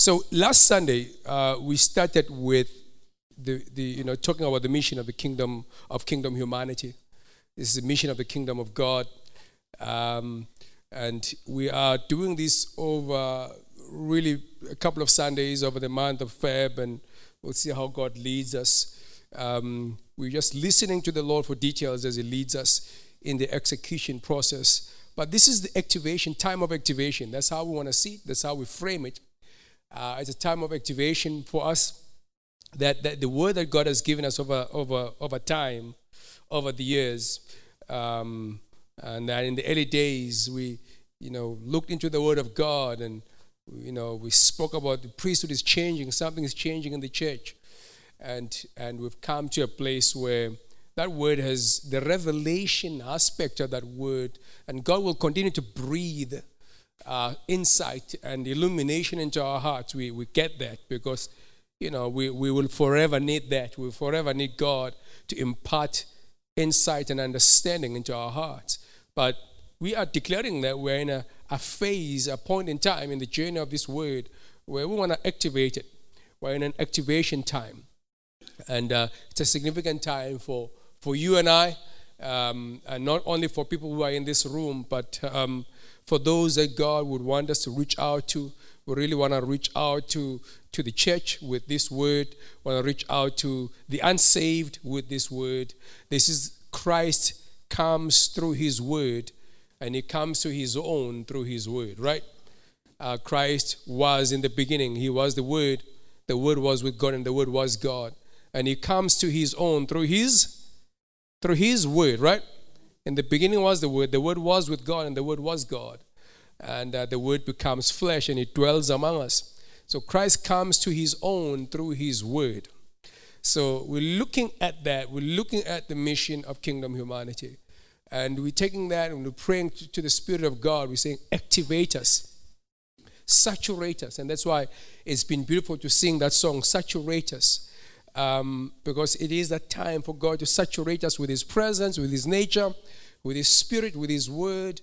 So last Sunday, uh, we started with the, the, you know, talking about the mission of the kingdom of kingdom humanity. This is the mission of the kingdom of God. Um, and we are doing this over really a couple of Sundays over the month of Feb, and we'll see how God leads us. Um, we're just listening to the Lord for details as He leads us in the execution process. But this is the activation, time of activation. That's how we want to see it, that's how we frame it. Uh, it's a time of activation for us that, that the word that God has given us over, over, over time, over the years, um, and that in the early days we, you know, looked into the word of God and, you know, we spoke about the priesthood is changing, something is changing in the church. And, and we've come to a place where that word has the revelation aspect of that word, and God will continue to breathe uh, insight and illumination into our hearts. We, we get that because you know, we, we will forever need that. We forever need God to impart insight and understanding into our hearts. But we are declaring that we're in a, a phase, a point in time in the journey of this word where we want to activate it. We're in an activation time. And uh, it's a significant time for, for you and I, um, and not only for people who are in this room, but um, for those that God would want us to reach out to. We really want to reach out to to the church with this word. We want to reach out to the unsaved with this word. This is Christ comes through his word and he comes to his own through his word, right? Uh, Christ was in the beginning. He was the word. The word was with God and the word was God. And he comes to his own through his through his word, right? In the beginning was the word. The word was with God and the word was God. And uh, the word becomes flesh and it dwells among us. So Christ comes to his own through his word. So we're looking at that. We're looking at the mission of kingdom humanity. And we're taking that and we're praying to the Spirit of God. We're saying, activate us, saturate us. And that's why it's been beautiful to sing that song, Saturate Us. Um, because it is that time for God to saturate us with His presence, with His nature, with His Spirit, with His Word.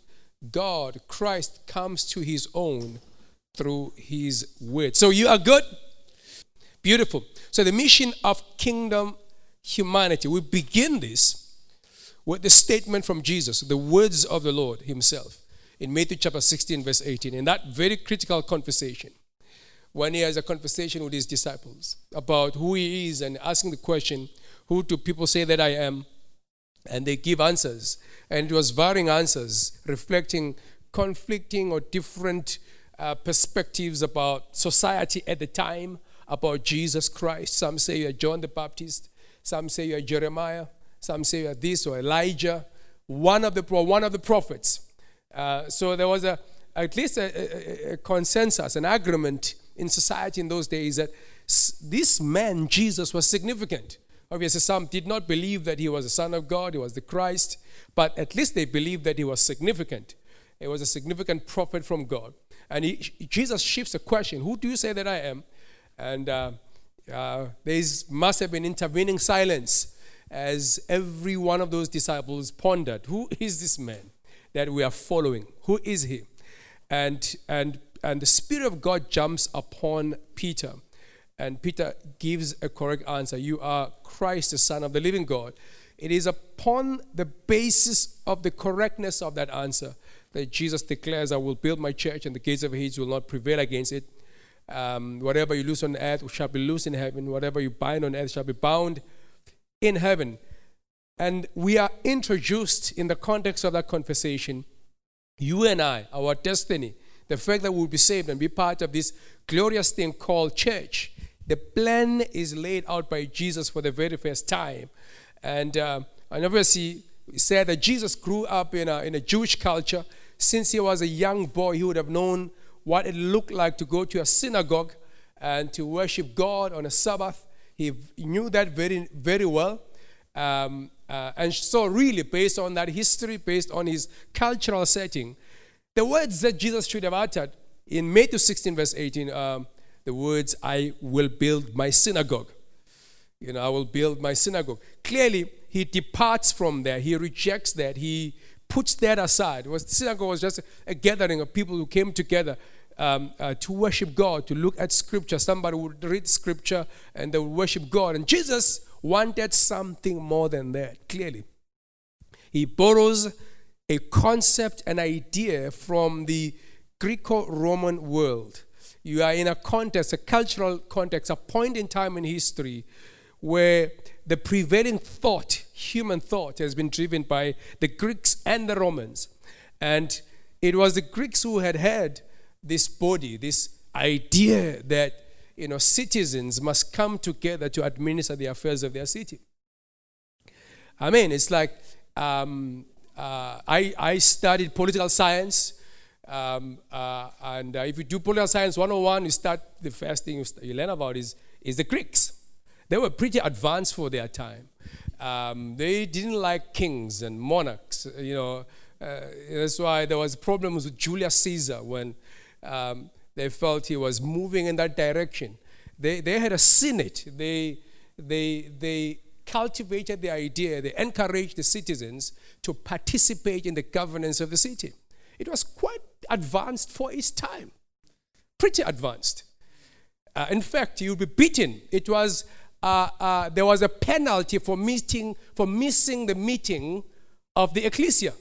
God, Christ, comes to His own through his word. So you are good? Beautiful. So the mission of kingdom humanity, we begin this with the statement from Jesus, the words of the Lord himself in Matthew chapter 16, verse 18, in that very critical conversation when he has a conversation with his disciples about who he is and asking the question, Who do people say that I am? And they give answers. And it was varying answers reflecting conflicting or different uh, perspectives about society at the time, about Jesus Christ. Some say you're John the Baptist, some say you're Jeremiah, some say you're this or Elijah, one of the, one of the prophets. Uh, so there was a, at least a, a, a consensus, an agreement in society in those days that this man, Jesus, was significant. Obviously, some did not believe that he was the Son of God, he was the Christ, but at least they believed that he was significant. He was a significant prophet from God. And he, Jesus shifts the question Who do you say that I am? And uh, uh, there must have been intervening silence as every one of those disciples pondered Who is this man that we are following? Who is he? And, and, and the Spirit of God jumps upon Peter. And Peter gives a correct answer You are Christ, the Son of the living God. It is upon the basis of the correctness of that answer that Jesus declares, I will build my church and the gates of Hades will not prevail against it. Um, whatever you loose on earth shall be loose in heaven. Whatever you bind on earth shall be bound in heaven. And we are introduced in the context of that conversation, you and I, our destiny, the fact that we'll be saved and be part of this glorious thing called church. The plan is laid out by Jesus for the very first time. And, uh, and obviously, we said that Jesus grew up in a, in a Jewish culture. Since he was a young boy, he would have known what it looked like to go to a synagogue and to worship God on a Sabbath. He knew that very, very well. Um, uh, and so, really, based on that history, based on his cultural setting, the words that Jesus should have uttered in Matthew 16, verse 18, um, the words, I will build my synagogue. You know, I will build my synagogue. Clearly, he departs from there. He rejects that. He puts that aside. Was synagogue was just a gathering of people who came together um, uh, to worship God, to look at Scripture. Somebody would read Scripture and they would worship God. And Jesus wanted something more than that, clearly. He borrows a concept, an idea from the Greco Roman world. You are in a context, a cultural context, a point in time in history where the prevailing thought, human thought, has been driven by the Greeks and the Romans. And it was the Greeks who had had this body, this idea that you know citizens must come together to administer the affairs of their city. I mean, it's like um, uh, I, I studied political science. Um, uh, and uh, if you do political science 101, you start, the first thing you, you, learn about is, is the Greeks. They were pretty advanced for their time. Um, they didn't like kings and monarchs, you know. Uh, that's why there was problems with Julius Caesar when um, they felt he was moving in that direction. They, they had a senate. They, they, they cultivated the idea, they encouraged the citizens to participate in the governance of the city. It was quite advanced for its time, pretty advanced. Uh, in fact, you'll be beaten. It was uh, uh, there was a penalty for meeting for missing the meeting of the ecclesia.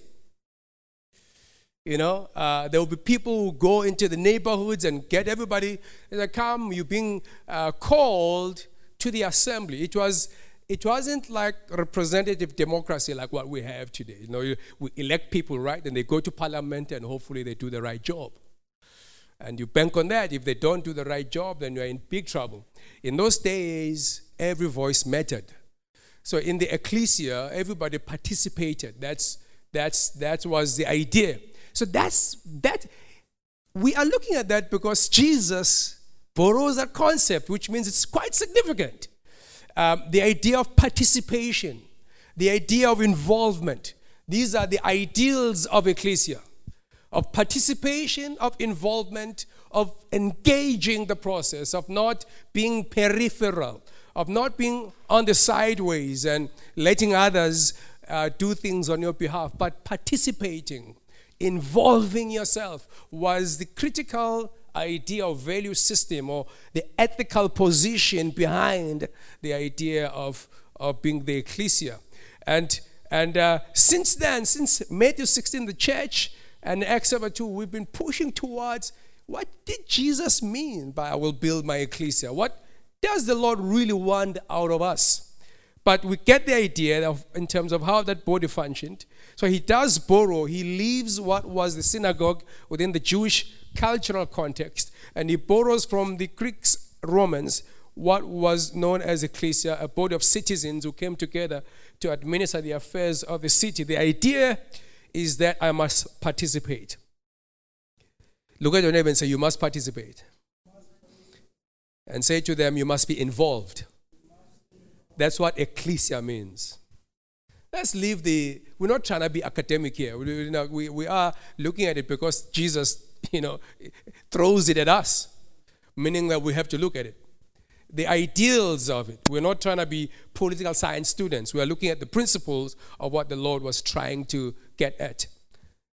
You know, uh, there will be people who go into the neighborhoods and get everybody. They come, you're being uh, called to the assembly. It was it wasn't like representative democracy like what we have today. You know, we elect people, right? And they go to parliament and hopefully they do the right job. And you bank on that. If they don't do the right job, then you're in big trouble. In those days, every voice mattered. So in the ecclesia, everybody participated. That's that's that was the idea. So that's that we are looking at that because Jesus borrows that concept, which means it's quite significant um, the idea of participation, the idea of involvement. These are the ideals of ecclesia of participation, of involvement, of engaging the process, of not being peripheral, of not being on the sideways and letting others uh, do things on your behalf, but participating, involving yourself was the critical idea of value system or the ethical position behind the idea of, of being the ecclesia. And, and uh, since then, since Matthew 16, the church, and Acts 2, we've been pushing towards what did Jesus mean by I will build my ecclesia? What does the Lord really want out of us? But we get the idea of, in terms of how that body functioned. So he does borrow, he leaves what was the synagogue within the Jewish cultural context, and he borrows from the Greeks, Romans, what was known as ecclesia, a body of citizens who came together to administer the affairs of the city. The idea is that I must participate. Look at your neighbor and say, You must participate. And say to them, You must be involved. That's what ecclesia means. Let's leave the, we're not trying to be academic here. We, we, we are looking at it because Jesus you know, throws it at us, meaning that we have to look at it. The ideals of it. We're not trying to be political science students. We are looking at the principles of what the Lord was trying to get at.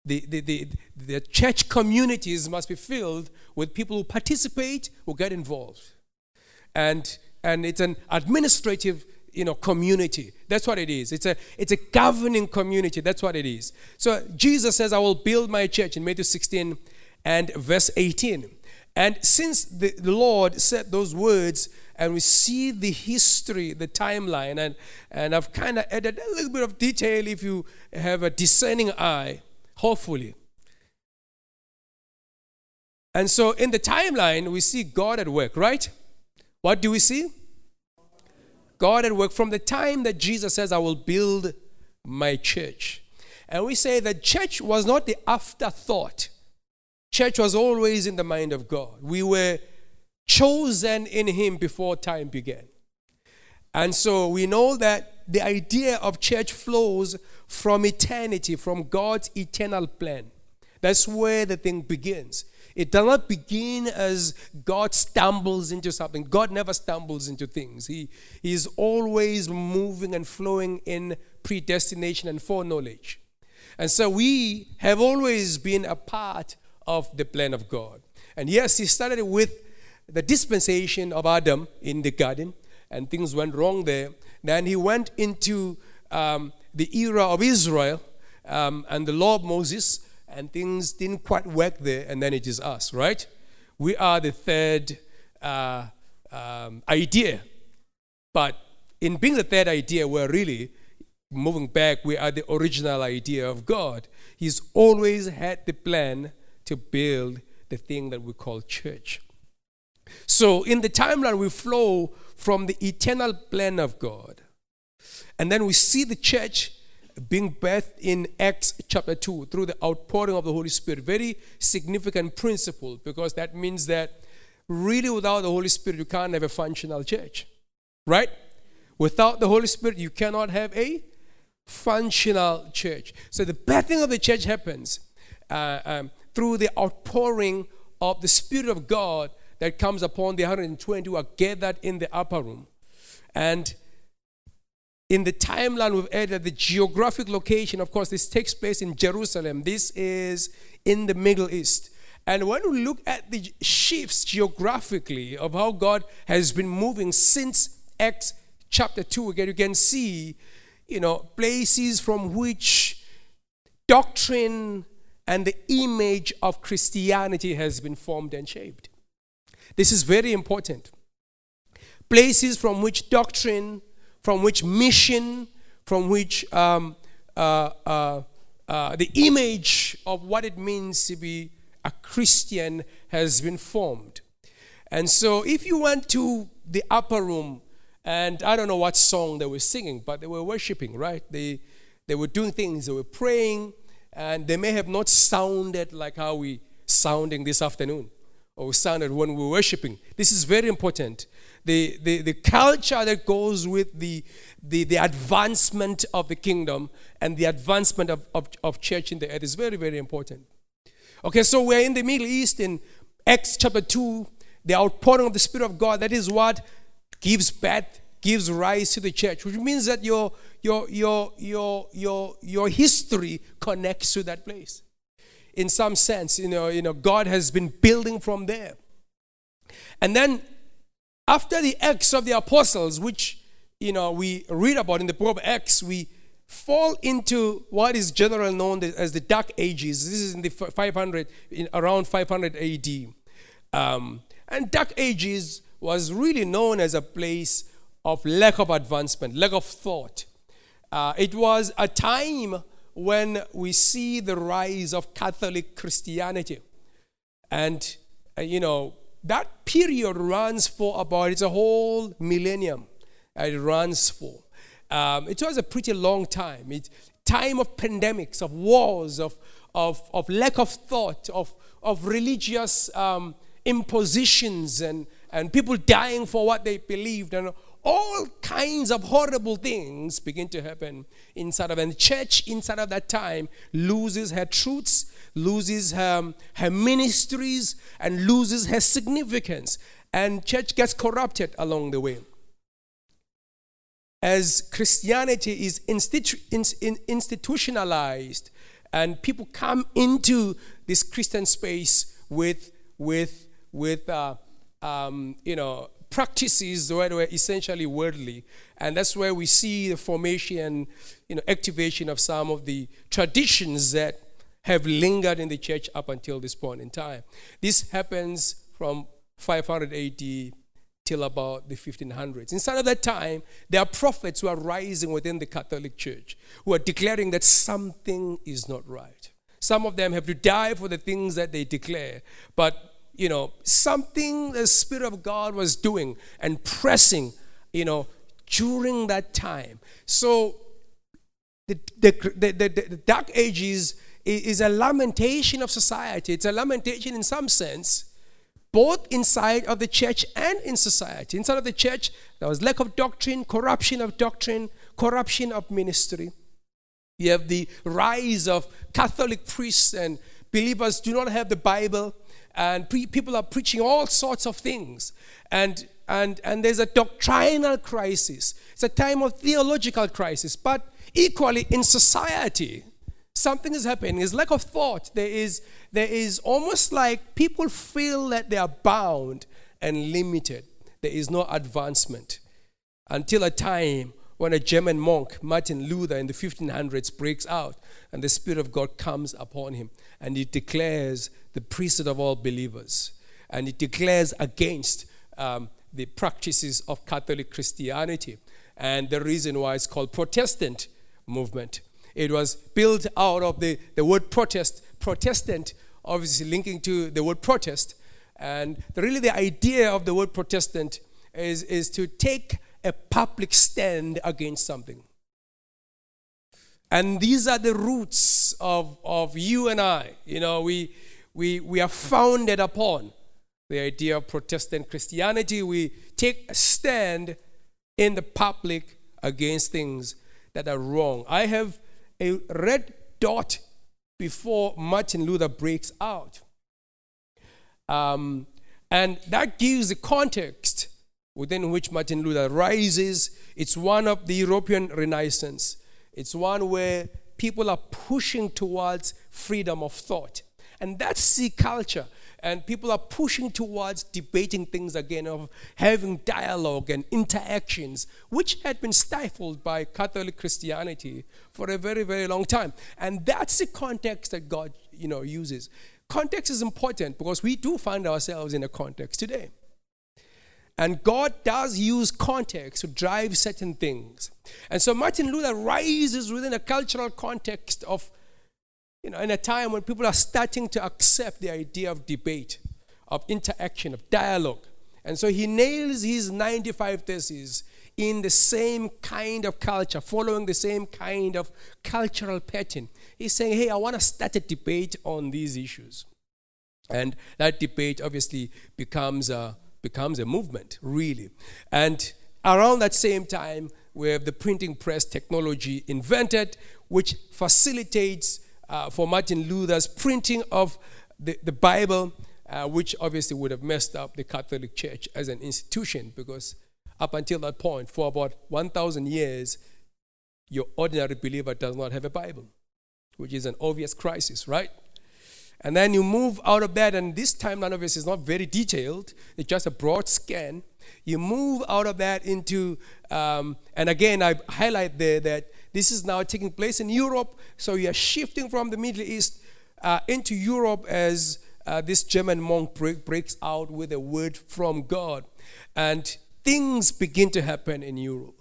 The, the, the, the church communities must be filled with people who participate, who get involved. And, and it's an administrative you know community that's what it is it's a it's a governing community that's what it is so jesus says i will build my church in matthew 16 and verse 18. And since the, Lord said those words, and we see the history, the timeline, and, and I've kind of added a little bit of detail if you have a discerning eye, hopefully. And so in the timeline, we see God at work, right? What do we see? God at work from the time that Jesus says, I will build my church. And we say that church was not the afterthought Church was always in the mind of God. We were chosen in Him before time began. And so we know that the idea of church flows from eternity, from God's eternal plan. That's where the thing begins. It does not begin as God stumbles into something. God never stumbles into things. He, he is always moving and flowing in predestination and foreknowledge. And so we have always been a part of the plan of God. And yes, he started with the dispensation of Adam in the garden, and things went wrong there. Then he went into um, the era of Israel um, and the law of Moses, and things didn't quite work there, and then it is us, right? We are the third uh, um, idea. But in being the third idea, we're really moving back, we are the original idea of God. He's always had the plan to build the thing that we call church. So in the timeline, we flow from the eternal plan of God. And then we see the church being birthed in Acts chapter 2 through the outpouring of the Holy Spirit. Very significant principle because that means that really without the Holy Spirit, you can't have a functional church. Right? Without the Holy Spirit, you cannot have a functional church. So the birthing of the church happens uh, um, through the outpouring of the Spirit of God that comes upon the 120 who are gathered in the upper room. And in the timeline, we've added the geographic location. Of course, this takes place in Jerusalem. This is in the Middle East. And when we look at the shifts geographically of how God has been moving since Acts chapter 2, again, you can see, you know, places from which doctrine and the image of Christianity has been formed and shaped. This is very important. Places from which doctrine, from which mission, from which um, uh, uh, uh, the image of what it means to be a Christian has been formed. And so, if you went to the upper room, and I don't know what song they were singing, but they were worshiping, right? They, they were doing things, they were praying, and they may have not sounded like how we sounding this afternoon or sounded when we were worshiping. This is very important. The, the, the culture that goes with the, the, the advancement of the kingdom and the advancement of, of, of church in the earth is very, very important. Okay, so we're in the Middle East in Acts chapter 2, the outpouring of the Spirit of God. That is what gives birth, gives rise to the church, which means that your, your, your, your, your, your history connects to that place. In some sense, you know, you know, God has been building from there. And then after the Acts of the Apostles, which you know we read about in the book of Acts, we fall into what is generally known as the Dark Ages. This is in the 500, in around 500 AD. Um, and Dark Ages was really known as a place of lack of advancement, lack of thought. Uh, it was a time when we see the rise of Catholic Christianity. And, uh, you know, that period runs for about, it's a whole millennium. It runs for. Um, it was a pretty long time. It, time of pandemics, of wars, of, of, of lack of thought, of, of religious um, impositions, and, and people dying for what they believed, and all kinds of horrible things begin to happen inside of and the church inside of that time loses her truths loses her, her ministries and loses her significance and church gets corrupted along the way as Christianity is institu- in, institutionalized and people come into this Christian space with, with, with uh, um, you know, practices that were essentially worldly. And that's where we see the formation, you know, activation of some of the traditions that have lingered in the church up until this point in time. This happens from 500 AD till about the 1500s. Inside of that time, there are prophets who are rising within the Catholic Church who are declaring that something is not right. Some of them have to die for the things that they declare, but you know, something the Spirit of God was doing and pressing, you know, during that time. So the, the, the, the, the Dark Ages is a lamentation of society. It's a lamentation in some sense both inside of the church and in society. Inside of the church, there was lack of doctrine, corruption of doctrine, corruption of ministry. You have the rise of Catholic priests and believers do not have the Bible, and pre- people are preaching all sorts of things. And, and, and there's a doctrinal crisis. It's a time of theological crisis. But equally in society, something is happening. It's lack of thought. There is, there is almost like people feel that they are bound and limited. There is no advancement until a time when a German monk, Martin Luther, in the 1500s breaks out and the Spirit of God comes upon him and he declares the priesthood of all believers and he declares against um, the practices of Catholic Christianity and the reason why it's called Protestant movement. It was built out of the, the word protest, Protestant, obviously linking to the word protest. And the, really, the idea of the word Protestant is, is to take a public stand against something. And these are the roots of, of you and I. You know, we, we, we are founded upon the idea of Protestant Christianity. We take a stand in the public against things that are wrong. I have a red dot before Martin Luther breaks out. Um, and that gives the context within which Martin Luther rises. It's one of the European Renaissance. It's one where people are pushing towards freedom of thought. And that's the culture and people are pushing towards debating things again, of having dialogue and interactions, which had been stifled by Catholic Christianity for a very, very long time. And that's the context that God, you know, uses. Context is important because we do find ourselves in a context today. And God does use context to drive certain things. And so Martin Luther rises within a cultural context of you know, in a time when people are starting to accept the idea of debate, of interaction, of dialogue. And so he nails his 95 theses in the same kind of culture, following the same kind of cultural pattern. He's saying, hey, I want to start a debate on these issues. And that debate obviously becomes a, becomes a movement, really. And around that same time, we have the printing press technology invented, which facilitates uh, for Martin Luther's printing of the, the Bible, uh, which obviously would have messed up the Catholic Church as an institution because up until that point, for about 1,000 years, your ordinary believer does not have a Bible, which is an obvious crisis, right? And then you move out of that, and this time, none of this is not very detailed, it's just a broad scan. You move out of that into, um, and again, I highlight there that this is now taking place in Europe. So you are shifting from the Middle East uh, into Europe as uh, this German monk break, breaks out with a word from God. And things begin to happen in Europe.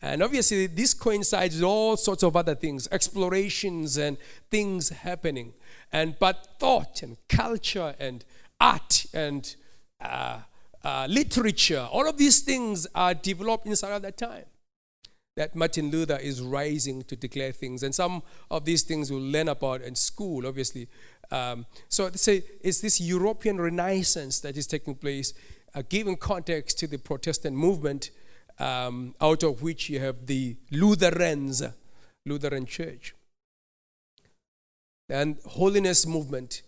And obviously, this coincides with all sorts of other things, explorations and things happening. And but thought and culture and art and uh, uh, literature, all of these things are developed inside of that time that Martin Luther is rising to declare things. And some of these things we'll learn about in school, obviously. Um, so say it's this European Renaissance that is taking place, uh, giving context to the Protestant movement, um, out of which you have the Lutherans, Lutheran Church. And holiness movement.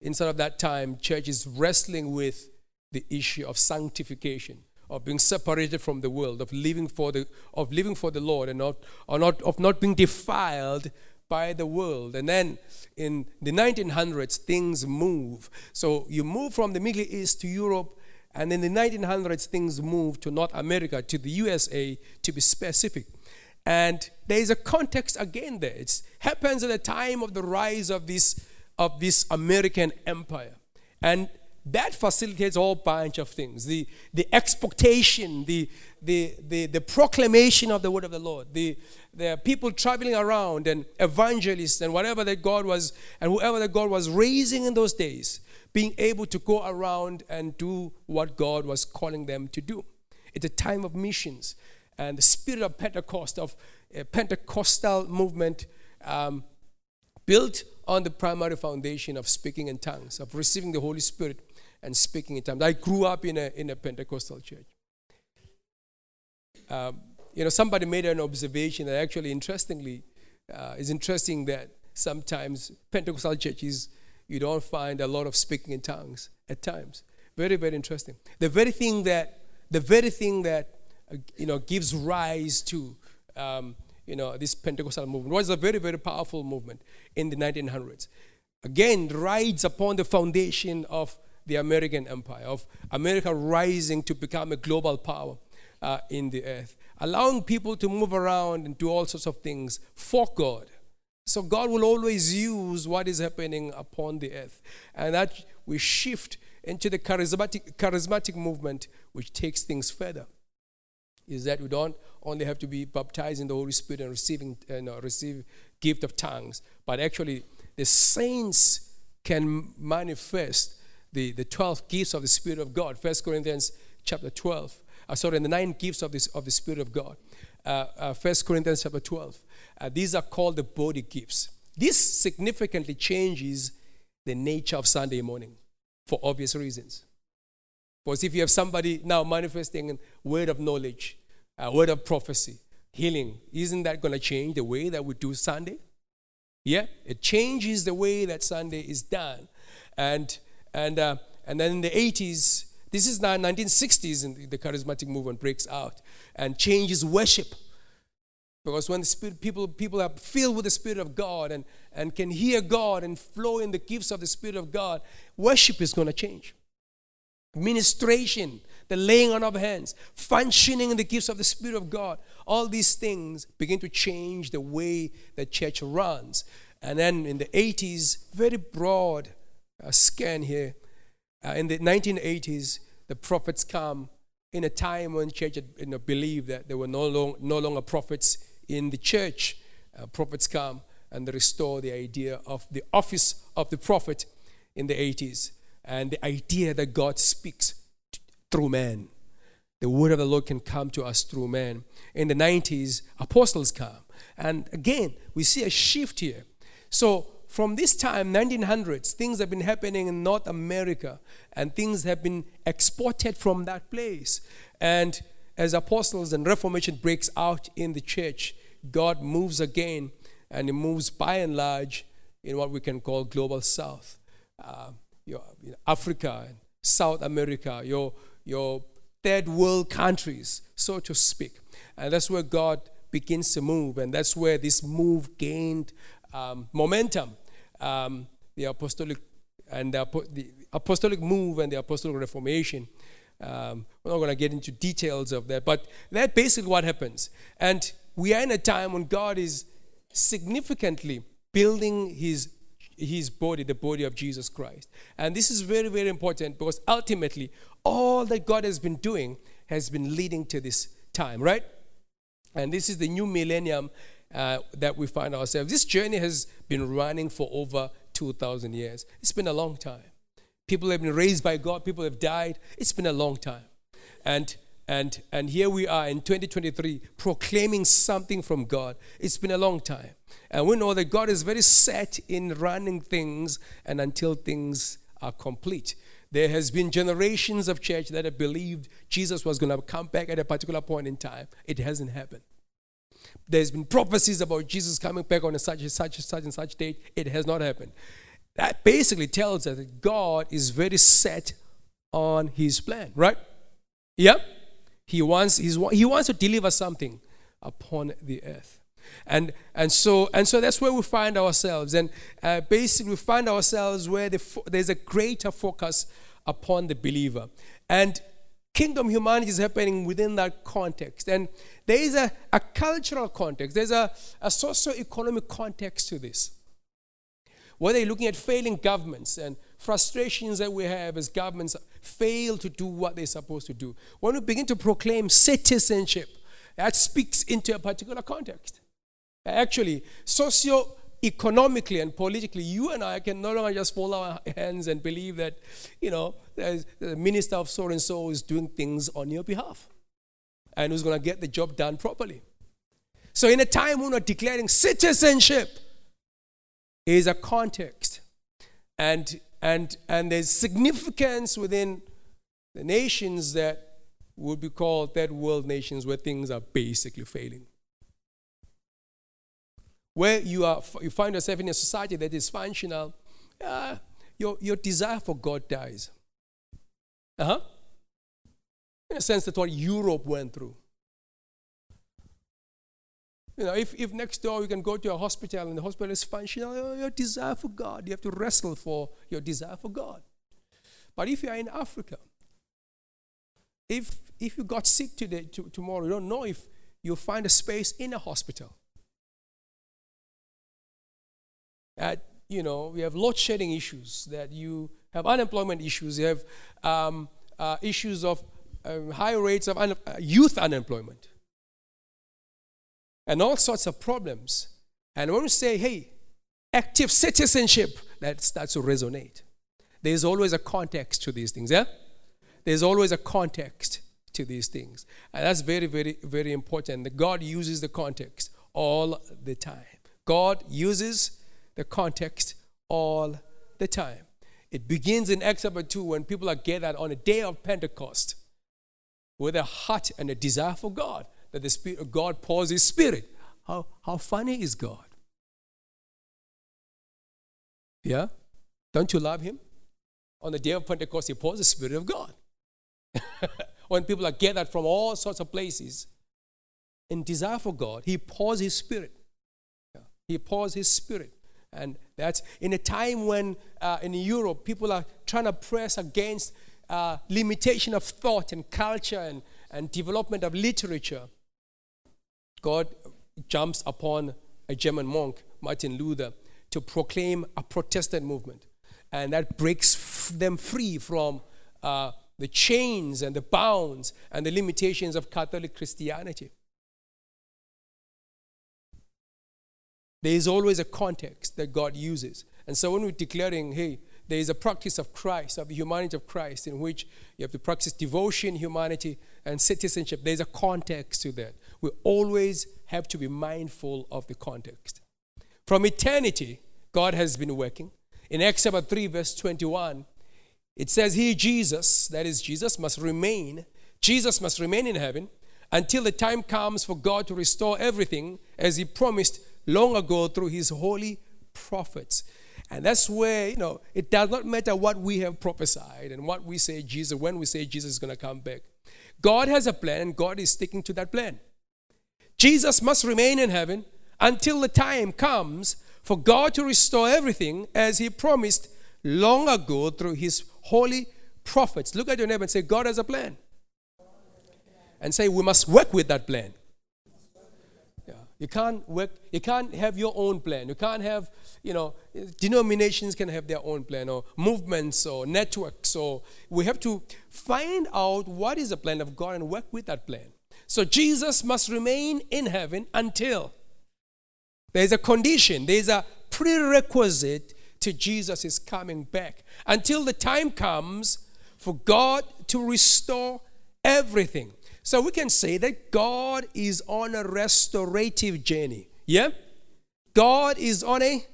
Inside of that time, church is wrestling with the issue of sanctification of being separated from the world, of living for the, of living for the Lord, and not, or not, of not being defiled by the world. And then in the 1900s, things move. So you move from the Middle East to Europe, and in the 1900s, things move to North America, to the USA, to be specific. And there is a context again there. It happens at the time of the rise of this, of this American empire. And that facilitates a whole bunch of things the, the expectation, the, the, the, the proclamation of the word of the Lord, the, the people traveling around and evangelists and whatever that God was, and whoever that God was raising in those days, being able to go around and do what God was calling them to do. It's a time of missions. And the spirit of Pentecost, of a Pentecostal movement, um, built on the primary foundation of speaking in tongues, of receiving the Holy Spirit and speaking in tongues. I grew up in a, in a Pentecostal church. Um, you know, somebody made an observation that actually, interestingly, uh, is interesting that sometimes Pentecostal churches, you don't find a lot of speaking in tongues at times. Very, very interesting. The very thing that, the very thing that, uh, you know, gives rise to, um, you know, this Pentecostal movement was a very, very powerful movement in the 1900s. Again, rides upon the foundation of the American empire, of America rising to become a global power uh, in the earth, allowing people to move around and do all sorts of things for God. So God will always use what is happening upon the earth. And that we shift into the charismatic, charismatic movement, which takes things further. Is that we don't only have to be baptized in the Holy Spirit and receiving know, receive gift of tongues, but actually the saints can manifest the, the 12 gifts of the Spirit of God. First Corinthians chapter 12. Uh, sorry, the nine gifts of, this, of the Spirit of God. Uh, uh, First Corinthians chapter 12. Uh, these are called the body gifts. This significantly changes the nature of Sunday morning for obvious reasons. Because if you have somebody now manifesting word of knowledge, a word of prophecy, healing, isn't that going to change the way that we do Sunday? Yeah, it changes the way that Sunday is done. And and, uh, and then in the 80s, this is now 1960s, and the charismatic movement breaks out and changes worship. Because when the spirit, people, people are filled with the Spirit of God and, and can hear God and flow in the gifts of the Spirit of God, worship is going to change. Ministration, the laying on of hands, functioning in the gifts of the Spirit of God, all these things begin to change the way the church runs. And then in the 80s, very broad scan here. Uh, in the 1980s, the prophets come in a time when church had, you know, believed that there were no, long, no longer prophets in the church. Uh, prophets come and restore the idea of the office of the prophet in the 80s and the idea that God speaks t- through man. The word of the Lord can come to us through man. In the 90s, apostles come. And again, we see a shift here. So from this time, 1900s, things have been happening in North America and things have been exported from that place. And as apostles and reformation breaks out in the church, God moves again and He moves by and large in what we can call global south. Uh, your, Africa and South America, your, your third world countries, so to speak. And that's where God begins to move, and that's where this move gained um, momentum um, the apostolic and the, the, apostolic move and the apostolic reformation. Um, we're not going to get into details of that, but that's basically what happens. And we are in a time when God is significantly building his his body, the body of Jesus Christ. And this is very, very important because ultimately, all that God has been doing has been leading to this time, right? And this is the new millennium uh, that we find ourselves. This journey has been running for over 2,000 years. It's been a long time. People have been raised by God, people have died. It's been a long time. And and, and here we are in 2023 proclaiming something from God. It's been a long time. And we know that God is very set in running things and until things are complete. There has been generations of church that have believed Jesus was going to come back at a particular point in time. It hasn't happened. There's been prophecies about Jesus coming back on a such and such and such and such date. It has not happened. That basically tells us that God is very set on his plan, right? Yep. He wants, he wants to deliver something upon the earth. And, and, so, and so that's where we find ourselves. And uh, basically, we find ourselves where the fo- there's a greater focus upon the believer. And kingdom humanity is happening within that context. And there is a, a cultural context, there's a, a socio-economic context to this. Whether you're looking at failing governments and frustrations that we have as governments fail to do what they're supposed to do. When we begin to proclaim citizenship, that speaks into a particular context. Actually, socio economically and politically, you and I can no longer just fold our hands and believe that, you know, the minister of so and so is doing things on your behalf and who's going to get the job done properly. So, in a time when we're declaring citizenship, is a context, and and and there's significance within the nations that would be called third world nations, where things are basically failing. Where you are, you find yourself in a society that is functional, uh, your your desire for God dies. Uh huh in a sense, that's what Europe went through. You know, if, if next door you can go to a hospital and the hospital is functional, your desire for God, you have to wrestle for your desire for God. But if you are in Africa, if if you got sick today, to, tomorrow, you don't know if you'll find a space in a hospital. At, you know, we have load shedding issues, that you have unemployment issues, you have um, uh, issues of um, high rates of un- uh, youth unemployment, and all sorts of problems. And when we say, hey, active citizenship, that starts to resonate. There's always a context to these things, yeah? There's always a context to these things. And that's very, very, very important. God uses the context all the time. God uses the context all the time. It begins in Acts chapter 2 when people are gathered on a day of Pentecost with a heart and a desire for God, that the Spirit of God pours His Spirit. How, how funny is God? Yeah? Don't you love Him? On the day of Pentecost, He pours the Spirit of God. when people are gathered from all sorts of places in desire for God, He pours His Spirit. He pours His Spirit. And that's in a time when uh, in Europe people are trying to press against uh, limitation of thought and culture and, and development of literature. God jumps upon a German monk, Martin Luther, to proclaim a Protestant movement. And that breaks f- them free from uh, the chains and the bounds and the limitations of Catholic Christianity. There is always a context that God uses. And so when we're declaring, hey, there is a practice of Christ, of the humanity of Christ, in which you have to practice devotion, humanity, and citizenship, there's a context to that. We always have to be mindful of the context. From eternity, God has been working. In Acts chapter 3, verse 21, it says here, Jesus, that is, Jesus must remain, Jesus must remain in heaven until the time comes for God to restore everything as He promised long ago through His holy prophets. And that's where, you know, it does not matter what we have prophesied and what we say Jesus, when we say Jesus is going to come back. God has a plan and God is sticking to that plan. Jesus must remain in heaven until the time comes for God to restore everything as He promised long ago through His holy prophets. Look at your neighbor and say, God has a plan. And say, we must work with that plan. You can't work, you can't have your own plan. You can't have, you know, denominations can have their own plan or movements or networks. Or we have to find out what is the plan of God and work with that plan. So Jesus must remain in heaven until there's a condition, there's a prerequisite to Jesus coming back. Until the time comes for God to restore everything. So we can say that God is on a restorative journey. Yeah? God is on a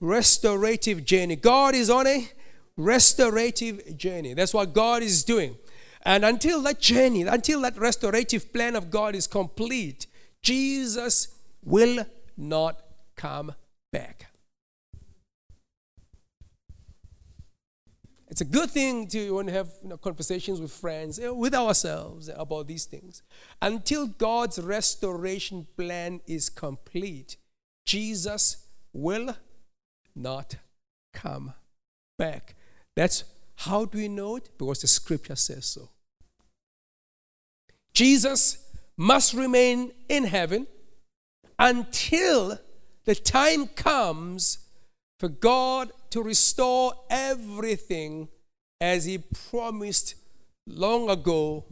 restorative journey. God is on a restorative journey. That's what God is doing. And until that journey, until that restorative plan of God is complete, Jesus will not come back. It's a good thing to want to have you know, conversations with friends, know, with ourselves eh, about these things. Until God's restoration plan is complete, Jesus will not come back. That's how do we know it? Because the scripture says so. Jesus must remain in heaven until the time comes for God to restore everything as He promised long ago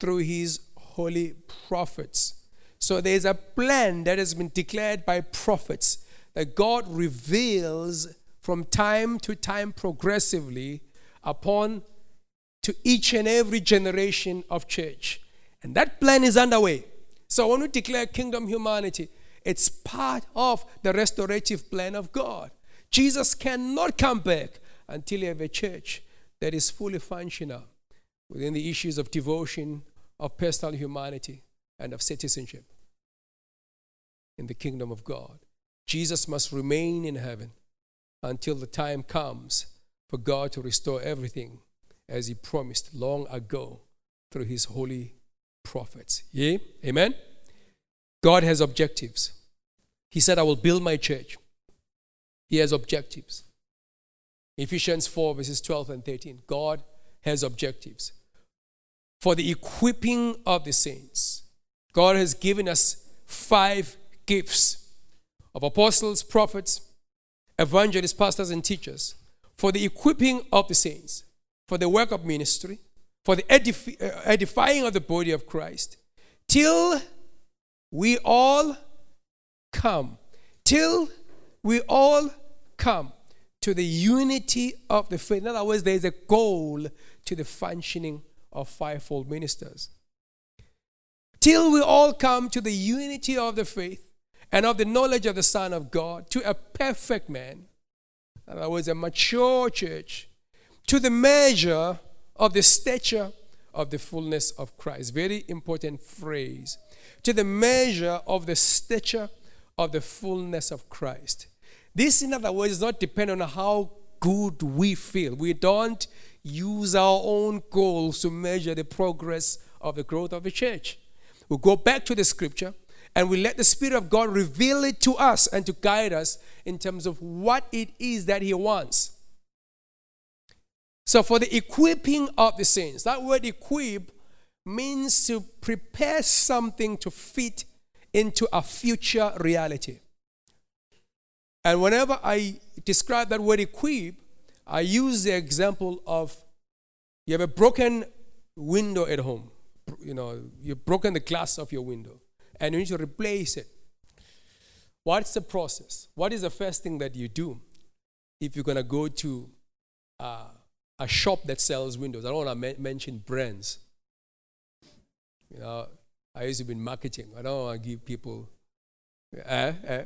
through His holy prophets. So there's a plan that has been declared by prophets that God reveals from time to time progressively upon to each and every generation of church. And that plan is underway. So when we declare kingdom humanity, it's part of the restorative plan of God. Jesus cannot come back until you have a church that is fully functional within the issues of devotion, of personal humanity, and of citizenship in the kingdom of God. Jesus must remain in heaven until the time comes for God to restore everything as He promised long ago through His holy prophets. Yeah? Amen? God has objectives. He said, I will build my church. He has objectives. Ephesians 4, verses 12 and 13. God has objectives. For the equipping of the saints, God has given us five gifts of apostles, prophets, evangelists, pastors, and teachers for the equipping of the saints, for the work of ministry, for the uh, edifying of the body of Christ, till we all come, till we all come to the unity of the faith. In other words, there is a goal to the functioning of fivefold ministers. Till we all come to the unity of the faith and of the knowledge of the Son of God, to a perfect man, in other words, a mature church, to the measure of the stature of the fullness of Christ. Very important phrase. To the measure of the stature of the fullness of Christ. This, in other words, does not depend on how good we feel. We don't use our own goals to measure the progress of the growth of the church. We go back to the scripture and we let the Spirit of God reveal it to us and to guide us in terms of what it is that He wants. So, for the equipping of the saints, that word equip means to prepare something to fit into a future reality. And whenever I describe that word equip, I use the example of you have a broken window at home. You know, you've broken the glass of your window and you need to replace it. What's the process? What is the first thing that you do if you're going to go to uh, a shop that sells windows? I don't want to mention brands. You know, I used to be in marketing. I don't want to give people. Eh, eh,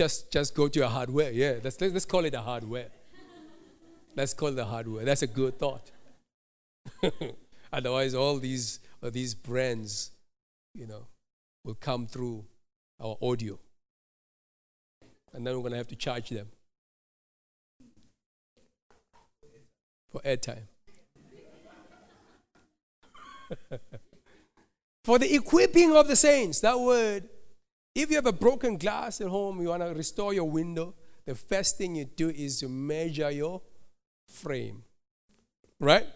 just, just go to a hardware. Yeah, let's, let's call it a hardware. Let's call it a hardware. That's a good thought. Otherwise, all these, all these brands, you know, will come through our audio. And then we're going to have to charge them for airtime. for the equipping of the saints, that word if you have a broken glass at home, you want to restore your window, the first thing you do is you measure your frame. Right?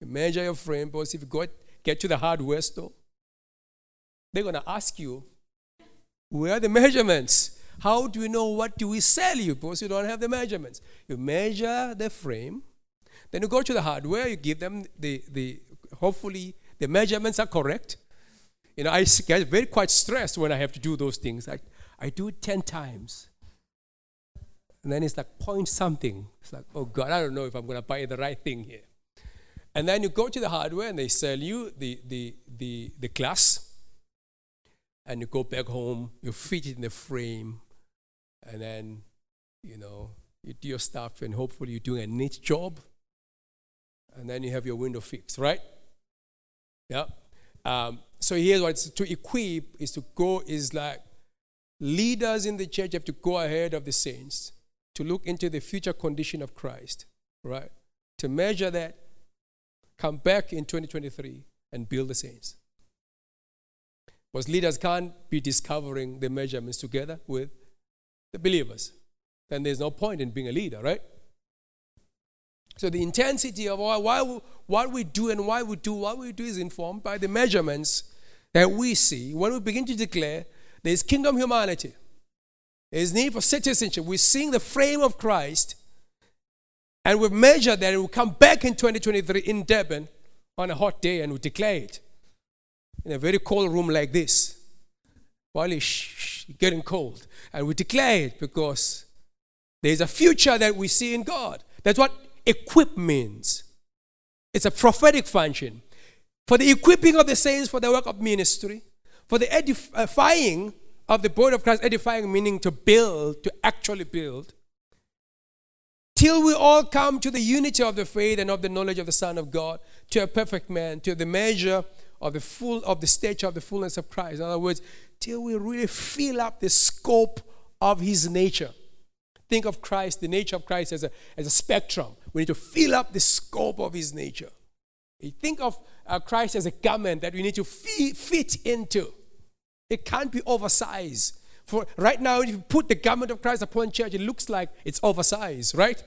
You measure your frame because if you go, get to the hardware store, they're going to ask you, where are the measurements? How do we know what do we sell you? Because you don't have the measurements. You measure the frame, then you go to the hardware, you give them the, the hopefully the measurements are correct. You know, I get very quite stressed when I have to do those things. I, I do it 10 times. And then it's like point something. It's like, oh God, I don't know if I'm going to buy the right thing here. And then you go to the hardware and they sell you the, the, the, the glass. And you go back home, you fit it in the frame. And then, you know, you do your stuff and hopefully you're doing a neat job. And then you have your window fixed, right? Yeah. Um, so here's what it's to equip is to go is like leaders in the church have to go ahead of the saints to look into the future condition of Christ, right? To measure that, come back in 2023 and build the saints. Because leaders can't be discovering the measurements together with the believers. Then there's no point in being a leader, right? So the intensity of why, why, what we do and why we do what we do is informed by the measurements that we see when we begin to declare there's kingdom humanity, there's need for citizenship. We're seeing the frame of Christ, and we've measured that, and we come back in 2023 in Durban on a hot day and we declare it in a very cold room like this while it's getting cold. And we declare it because there's a future that we see in God. That's what equip means. It's a prophetic function for the equipping of the saints for the work of ministry, for the edifying uh, of the body of Christ, edifying meaning to build, to actually build, till we all come to the unity of the faith and of the knowledge of the Son of God, to a perfect man, to the measure of the full of the stature of the fullness of Christ. In other words, till we really fill up the scope of his nature. Think of Christ, the nature of Christ as a, as a spectrum. We need to fill up the scope of his nature. You think of uh, Christ as a garment that we need to fit into. It can't be oversized. For right now, if you put the garment of Christ upon church, it looks like it's oversized, right?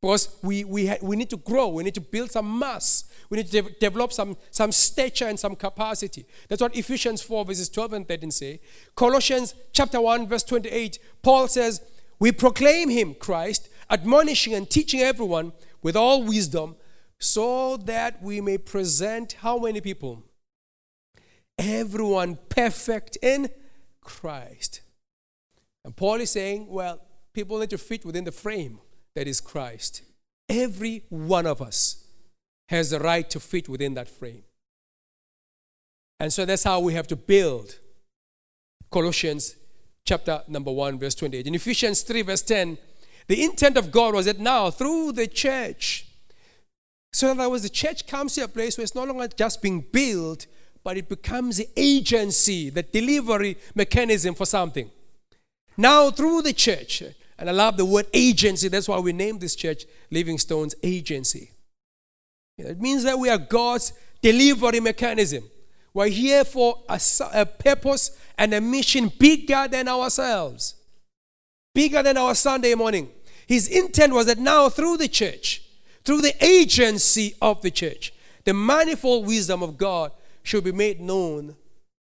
Because we, we, ha- we need to grow, we need to build some mass, we need to de- develop some, some stature and some capacity. That's what Ephesians 4, verses 12 and 13 say. Colossians chapter 1, verse 28, Paul says, We proclaim him, Christ, admonishing and teaching everyone with all wisdom, so that we may present how many people? Everyone perfect in Christ. And Paul is saying, well, people need to fit within the frame that is Christ. Every one of us has the right to fit within that frame. And so that's how we have to build Colossians chapter number 1, verse 28. In Ephesians 3, verse 10, the intent of God was that now, through the church, so in other words, the church comes to a place where it's no longer just being built, but it becomes the agency, the delivery mechanism for something. Now, through the church, and I love the word agency, that's why we named this church Living Stones Agency. It means that we are God's delivery mechanism. We're here for a, a purpose and a mission bigger than ourselves, bigger than our Sunday morning. His intent was that now, through the church, through the agency of the church, the manifold wisdom of God should be made known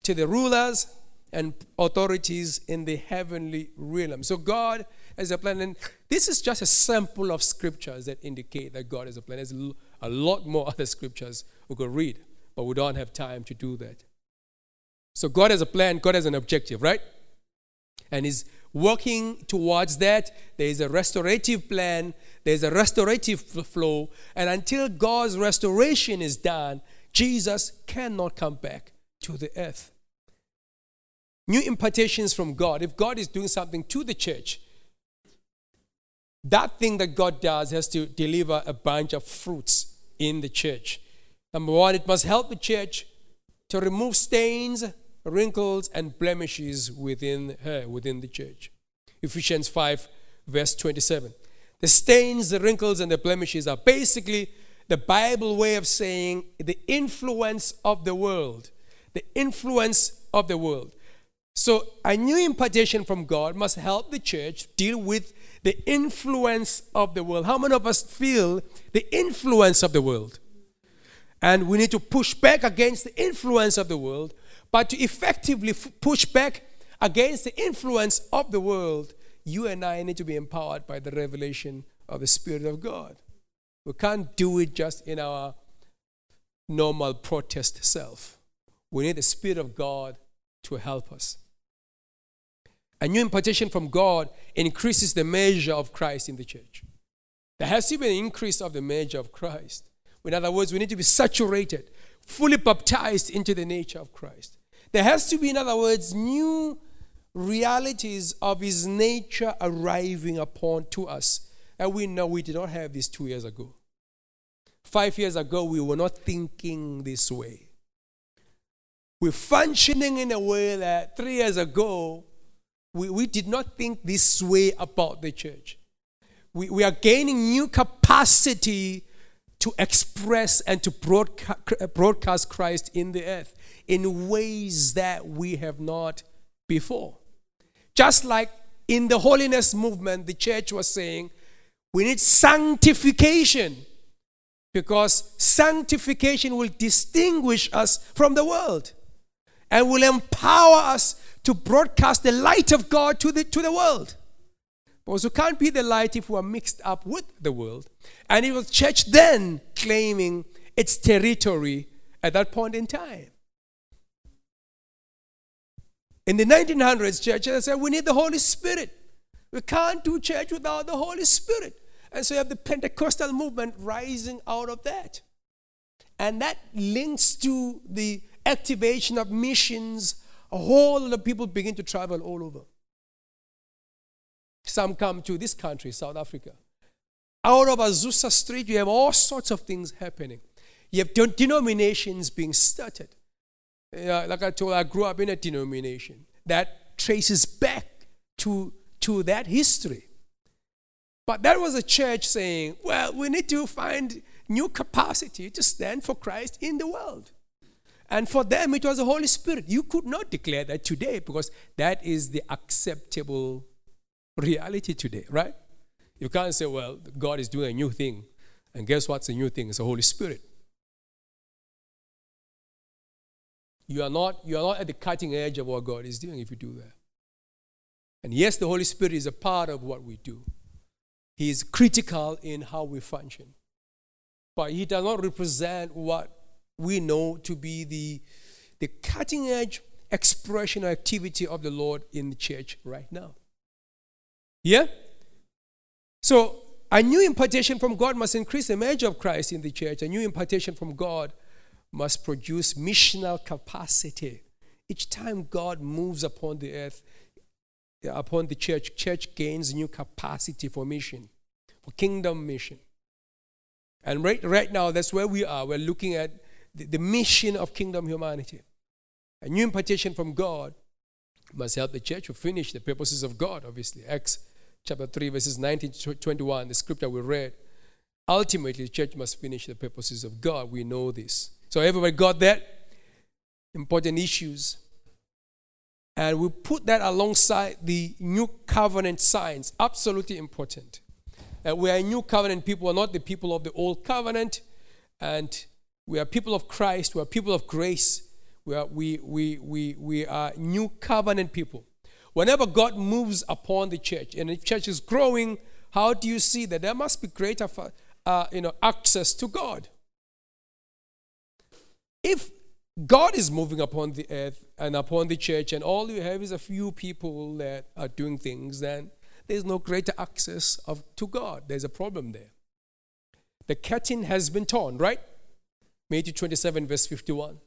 to the rulers and authorities in the heavenly realm. So God has a plan, and this is just a sample of scriptures that indicate that God has a plan. There's a lot more other scriptures we could read, but we don't have time to do that. So God has a plan, God has an objective, right? And He's working towards that. There is a restorative plan, there's a restorative flow, and until God's restoration is done, Jesus cannot come back to the earth. New impartations from God. If God is doing something to the church, that thing that God does has to deliver a bunch of fruits in the church. Number one, it must help the church to remove stains, wrinkles, and blemishes within her, within the church. Ephesians 5, verse 27. The stains, the wrinkles, and the blemishes are basically the Bible way of saying the influence of the world. The influence of the world. So, a new impartation from God must help the church deal with the influence of the world. How many of us feel the influence of the world? And we need to push back against the influence of the world, but to effectively f- push back against the influence of the world, you and I need to be empowered by the revelation of the Spirit of God. We can't do it just in our normal protest self. We need the Spirit of God to help us. A new impartation from God increases the measure of Christ in the church. There has to be an increase of the measure of Christ. In other words, we need to be saturated, fully baptized into the nature of Christ. There has to be, in other words, new realities of his nature arriving upon to us. And we know we did not have this two years ago. Five years ago, we were not thinking this way. We're functioning in a way that three years ago, we, we did not think this way about the church. We, we are gaining new capacity to express and to broadcast, broadcast Christ in the earth in ways that we have not before. Just like in the holiness movement, the church was saying, we need sanctification because sanctification will distinguish us from the world and will empower us to broadcast the light of God to the, to the world. Because we can't be the light if we are mixed up with the world. And it was church then claiming its territory at that point in time. In the 1900s, churches said we need the Holy Spirit. We can't do church without the Holy Spirit. And so you have the Pentecostal movement rising out of that. And that links to the activation of missions. A whole lot of people begin to travel all over. Some come to this country, South Africa. Out of Azusa Street, you have all sorts of things happening. You have denominations being started. Like I told, I grew up in a denomination that traces back to, to that history. But that was a church saying, well, we need to find new capacity to stand for Christ in the world. And for them, it was the Holy Spirit. You could not declare that today because that is the acceptable reality today, right? You can't say, well, God is doing a new thing. And guess what's the new thing? It's the Holy Spirit. You are not, you are not at the cutting edge of what God is doing if you do that. And yes, the Holy Spirit is a part of what we do. He is critical in how we function. But he does not represent what we know to be the, the cutting edge expression or activity of the Lord in the church right now. Yeah? So, a new impartation from God must increase the image of Christ in the church. A new impartation from God must produce missional capacity. Each time God moves upon the earth, uh, upon the church, church gains new capacity for mission, for kingdom mission. And right, right now, that's where we are. We're looking at the, the mission of kingdom humanity. A new impartation from God must help the church to finish the purposes of God, obviously. Acts chapter 3, verses 19 to 21, the scripture we read. Ultimately, the church must finish the purposes of God. We know this. So, everybody got that? Important issues. And we put that alongside the new covenant signs. Absolutely important. We are new covenant people, we're not the people of the old covenant. And we are people of Christ, we are people of grace. We are, we, we, we, we are new covenant people. Whenever God moves upon the church and the church is growing, how do you see that? There must be greater uh, you know, access to God. If God is moving upon the earth and upon the church, and all you have is a few people that are doing things, then there's no greater access of, to God. There's a problem there. The curtain has been torn, right? Matthew 27, verse 51.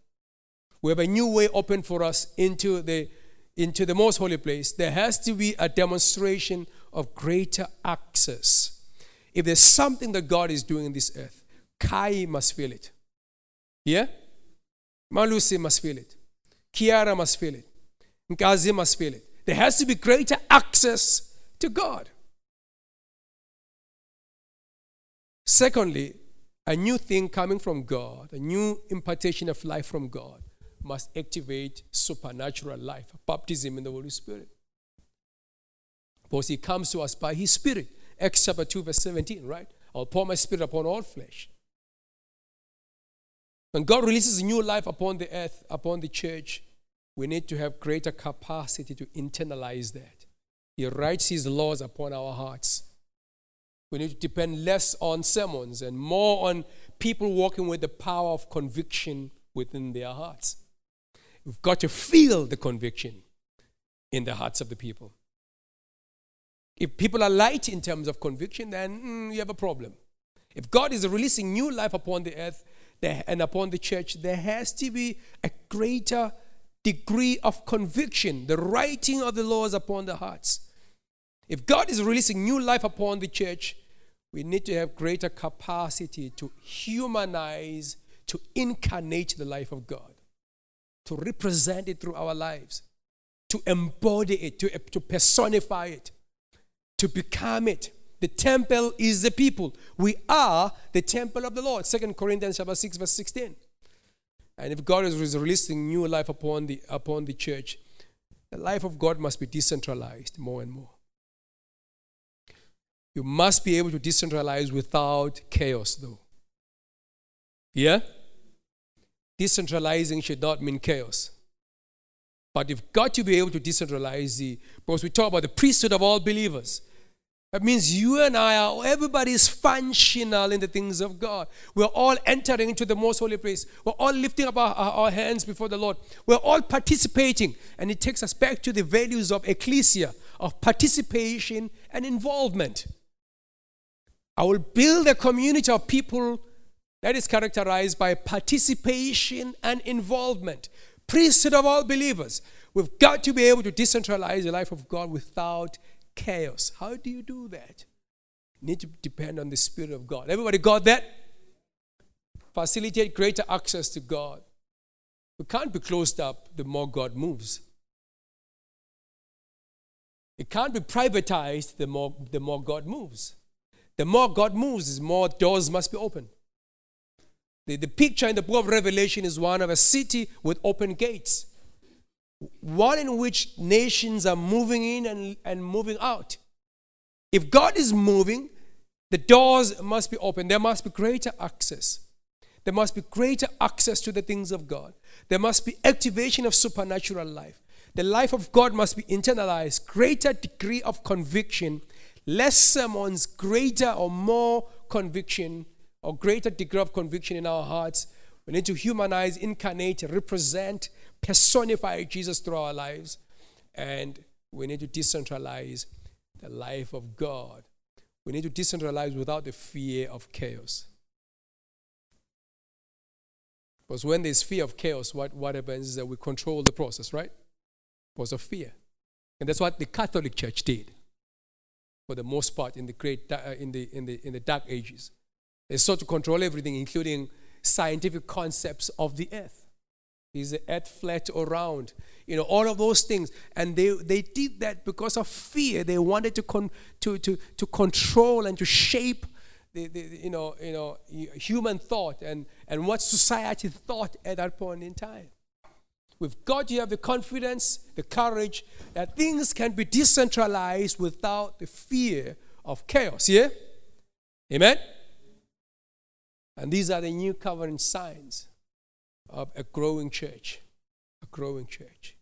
We have a new way open for us into the, into the most holy place. There has to be a demonstration of greater access. If there's something that God is doing in this earth, Kai must feel it. Yeah? Malusi must feel it. Kiara must feel it. Nkazi must feel it. There has to be greater access to God. Secondly, a new thing coming from God, a new impartation of life from God, must activate supernatural life, baptism in the Holy Spirit. Because He comes to us by His Spirit. Acts chapter 2, verse 17, right? I'll pour my Spirit upon all flesh. When God releases new life upon the earth, upon the church, we need to have greater capacity to internalize that. He writes His laws upon our hearts. We need to depend less on sermons and more on people walking with the power of conviction within their hearts. We've got to feel the conviction in the hearts of the people. If people are light in terms of conviction, then mm, you have a problem. If God is releasing new life upon the earth, and upon the church, there has to be a greater degree of conviction, the writing of the laws upon the hearts. If God is releasing new life upon the church, we need to have greater capacity to humanize, to incarnate the life of God, to represent it through our lives, to embody it, to, to personify it, to become it. The temple is the people. We are the temple of the Lord. Second Corinthians chapter 6, verse 16. And if God is releasing new life upon the, upon the church, the life of God must be decentralized more and more. You must be able to decentralize without chaos, though. Yeah? Decentralizing should not mean chaos. But you've got to be able to decentralize the, because we talk about the priesthood of all believers. That means you and I are, everybody is functional in the things of God. We're all entering into the most holy place. We're all lifting up our, our, hands before the Lord. We're all participating. And it takes us back to the values of ecclesia, of participation and involvement. I will build a community of people that is characterized by participation and involvement. Priesthood of all believers. We've got to be able to decentralize the life of God without chaos. How do you do that? You need to depend on the Spirit of God. Everybody got that? Facilitate greater access to God. We can't be closed up the more God moves. It can't be privatized the more, the more God moves. The more God moves, the more doors must be open. The, the picture in the book of Revelation is one of a city with open gates, one in which nations are moving in and, and moving out. If God is moving, the doors must be open. There must be greater access. There must be greater access to the things of God. There must be activation of supernatural life. The life of God must be internalized, greater degree of conviction, less sermons, greater or more conviction, or greater degree of conviction in our hearts. We need to humanize, incarnate, represent, personify Jesus through our lives. And we need to decentralize the life of God. We need to decentralize without the fear of chaos. Because when there's fear of chaos, what, what happens is that we control the process, right? Because of fear. And that's what the Catholic Church did for the most part in the great uh, in the in the in the dark ages. They sought to control everything, including scientific concepts of the earth. Is the earth flat or round? You know, all of those things. And they, they did that because of fear. They wanted to, con, to, to, to control and to shape the, the, you, know, you know, human thought and, and what society thought at that point in time. We've got to have the confidence, the courage that things can be decentralized without the fear of chaos. Yeah? Amen? And these are the new covenant signs of a growing church. A growing church.